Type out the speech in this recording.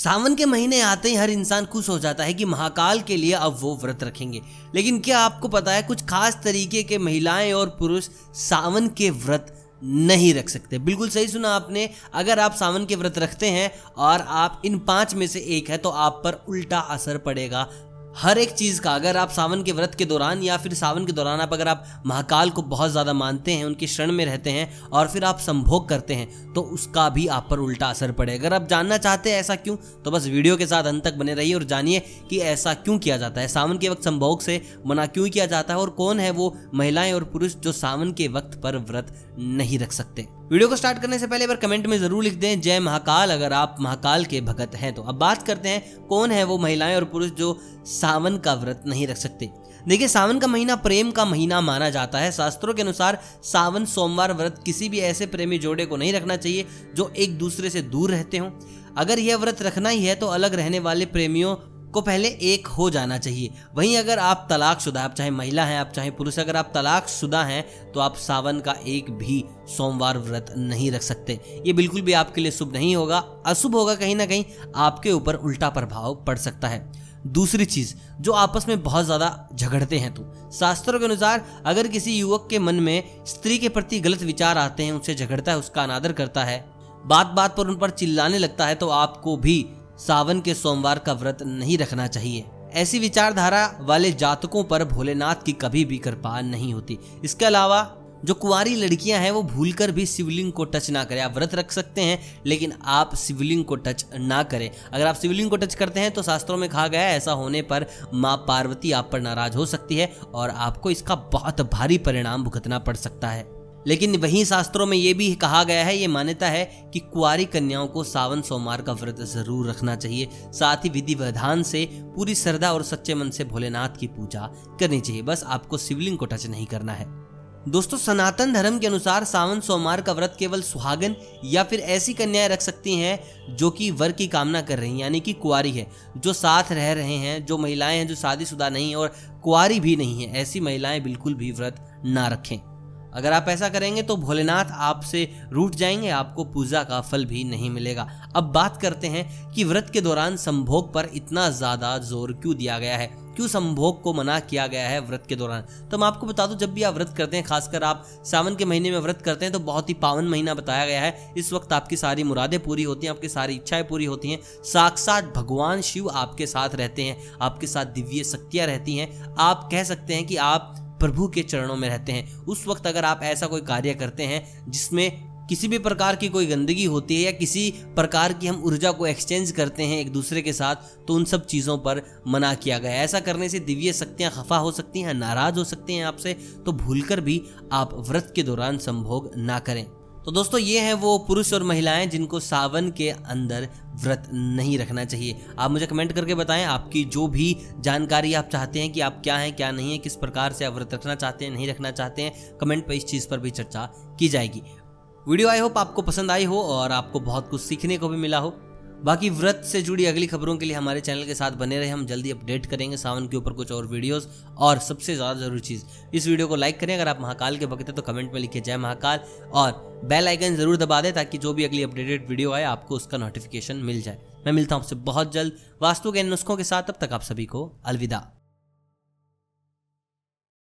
सावन के महीने आते ही हर इंसान खुश हो जाता है कि महाकाल के लिए अब वो व्रत रखेंगे। लेकिन क्या आपको पता है, कुछ खास तरीके के महिलाएँ और पुरुष सावन के व्रत नहीं रख सकते? बिल्कुल सही सुना आपने, अगर आप सावन के व्रत रखते हैं और आप इन पाँच में से एक है तो आप पर उल्टा असर पड़ेगा। हर एक चीज़ का, अगर आप सावन के व्रत के दौरान या फिर सावन के दौरान आप, अगर आप महाकाल को बहुत ज़्यादा मानते हैं, उनके शरण में रहते हैं और फिर आप संभोग करते हैं तो उसका भी आप पर उल्टा असर पड़े। अगर आप जानना चाहते हैं ऐसा क्यों तो बस वीडियो के साथ अंत तक बने रहिए और जानिए कि ऐसा क्यों किया जाता है। सावन के वक्त संभोग से मना क्यों किया जाता है और कौन है वो महिलाएँ और पुरुष जो सावन के वक्त पर व्रत नहीं रख सकते? वीडियो को स्टार्ट करने से पहले बार कमेंट में ज़रूर लिख दें, जय महाकाल, अगर आप महाकाल के भगत हैं। तो अब बात करते हैं, कौन है वो महिलाएँ और पुरुष जो सावन का व्रत नहीं रख सकते? देखिए, सावन का महीना प्रेम का महीना माना जाता है। शास्त्रों के अनुसार सावन, सोमवार व्रत किसी भी ऐसे प्रेमी जोड़े को नहीं रखना चाहिए जो एक दूसरे से दूर रहते हों। अगर यह व्रत रखना ही है तो अलग रहने वाले प्रेमियों को पहले एक हो जाना चाहिए। वहीं अगर आप तलाक शुदा आप चाहे महिला हैं, आप चाहे पुरुष अगर आप तलाक शुदा हैं तो आप सावन का एक भी सोमवार व्रत नहीं रख सकते। ये बिल्कुल भी आपके लिए शुभ नहीं होगा, अशुभ होगा कहीं ना कहीं आपके ऊपर उल्टा प्रभाव पड़ सकता है। दूसरी चीज़, जो आपस में बहुत ज़्यादा झगड़ते हैं तो। शास्त्रों के अनुसार, अगर किसी युवक के मन में स्त्री के प्रति गलत विचार आते हैं, उनसे झगड़ता है, उसका अनादर करता है बात बात पर उन पर चिल्लाने लगता है तो आपको भी सावन के सोमवार का व्रत नहीं रखना चाहिए। ऐसी विचारधारा वाले जातकों पर भोलेनाथ की कभी भी कृपा नहीं होती। इसके अलावा, जो कुंवारी लड़कियाँ हैं, वो भूलकर भी शिवलिंग को टच ना करें। आप व्रत रख सकते हैं, लेकिन आप शिवलिंग को टच ना करें। अगर आप शिवलिंग को टच करते हैं तो शास्त्रों में कहा गया है, ऐसा होने पर माँ पार्वती आप पर नाराज़ हो सकती है, और आपको इसका बहुत भारी परिणाम भुगतना पड़ सकता है। लेकिन वहीं शास्त्रों में ये भी कहा गया है, ये मान्यता है कि कुआरी कन्याओं को सावन सोमवार का व्रत ज़रूर रखना चाहिए। साथ ही विधि विधान से पूरी श्रद्धा और सच्चे मन से भोलेनाथ की पूजा करनी चाहिए। बस आपको शिवलिंग को टच नहीं करना है। दोस्तों, सनातन धर्म के अनुसार सावन सोमवार का व्रत केवल सुहागन या फिर ऐसी कन्याएँ रख सकती हैं जो कि वर की कामना कर रही हैं, यानी कि कुआरी है, जो साथ रह रहे हैं, जो महिलाएँ हैं, जो शादीशुदा नहीं और कुआरी भी नहीं है, ऐसी महिलाएँ बिल्कुल भी व्रत ना रखें। अगर आप ऐसा करेंगे तो भोलेनाथ आपसे रूठ जाएँगे, आपको पूजा का फल भी नहीं मिलेगा। अब बात करते हैं कि व्रत के दौरान संभोग पर इतना ज़्यादा ज़ोर क्यों दिया गया है? क्यों संभोग को मना किया गया है व्रत के दौरान? तो मैं आपको बता दूँ, जब भी आप व्रत करते हैं, खासकर आप सावन के महीने में व्रत करते हैं तो बहुत ही पावन महीना बताया गया है। इस वक्त आपकी सारी मुरादें पूरी होती हैं, आपकी सारी इच्छाएँ पूरी होती हैं। साक्षात भगवान शिव आपके साथ रहते हैं, आपके साथ दिव्य शक्तियाँ रहती हैं। आप कह सकते हैं कि आप प्रभु के चरणों में रहते हैं। उस वक्त अगर आप ऐसा कोई कार्य करते हैं, जिसमें किसी भी प्रकार की कोई गंदगी होती है या किसी प्रकार की हम ऊर्जा को एक्सचेंज करते हैं एक दूसरे के साथ तो उन सब चीज़ों पर मना किया गया ऐसा करने से दिव्य शक्तियाँ खफा हो सकती हैं, नाराज़ हो सकती हैं आपसे तो भूलकर भी आप व्रत के दौरान संभोग ना करें। तो दोस्तों, ये हैं वो पुरुष और महिलाएँ जिनको सावन के अंदर व्रत नहीं रखना चाहिए। आप मुझे कमेंट करके बताएँ, आपकी जो भी जानकारी आप चाहते हैं कि आप क्या हैं, क्या नहीं है, किस प्रकार से आप व्रत रखना चाहते हैं, नहीं रखना चाहते हैं कमेंट पर इस चीज़ पर भी चर्चा की जाएगी। वीडियो आई होप आपको पसंद आई हो और आपको बहुत कुछ सीखने को भी मिला हो। बाकी व्रत से जुड़ी अगली खबरों के लिए हमारे चैनल के साथ बने रहे। हम जल्दी अपडेट करेंगे सावन के ऊपर कुछ और वीडियोस और सबसे ज़्यादा ज़रूरी चीज़, इस वीडियो को लाइक करें। अगर आप महाकाल के भक्त हैं तो कमेंट में लिखिए जय महाकाल और बेल आइकन ज़रूर दबा दें ताकि जो भी अगली अपडेटेड वीडियो आए, आपको उसका नोटिफिकेशन मिल जाए। मैं मिलता हूँ आपसे बहुत जल्द। वास्तु के नुस्खों के साथ तब तक आप सभी को अलविदा।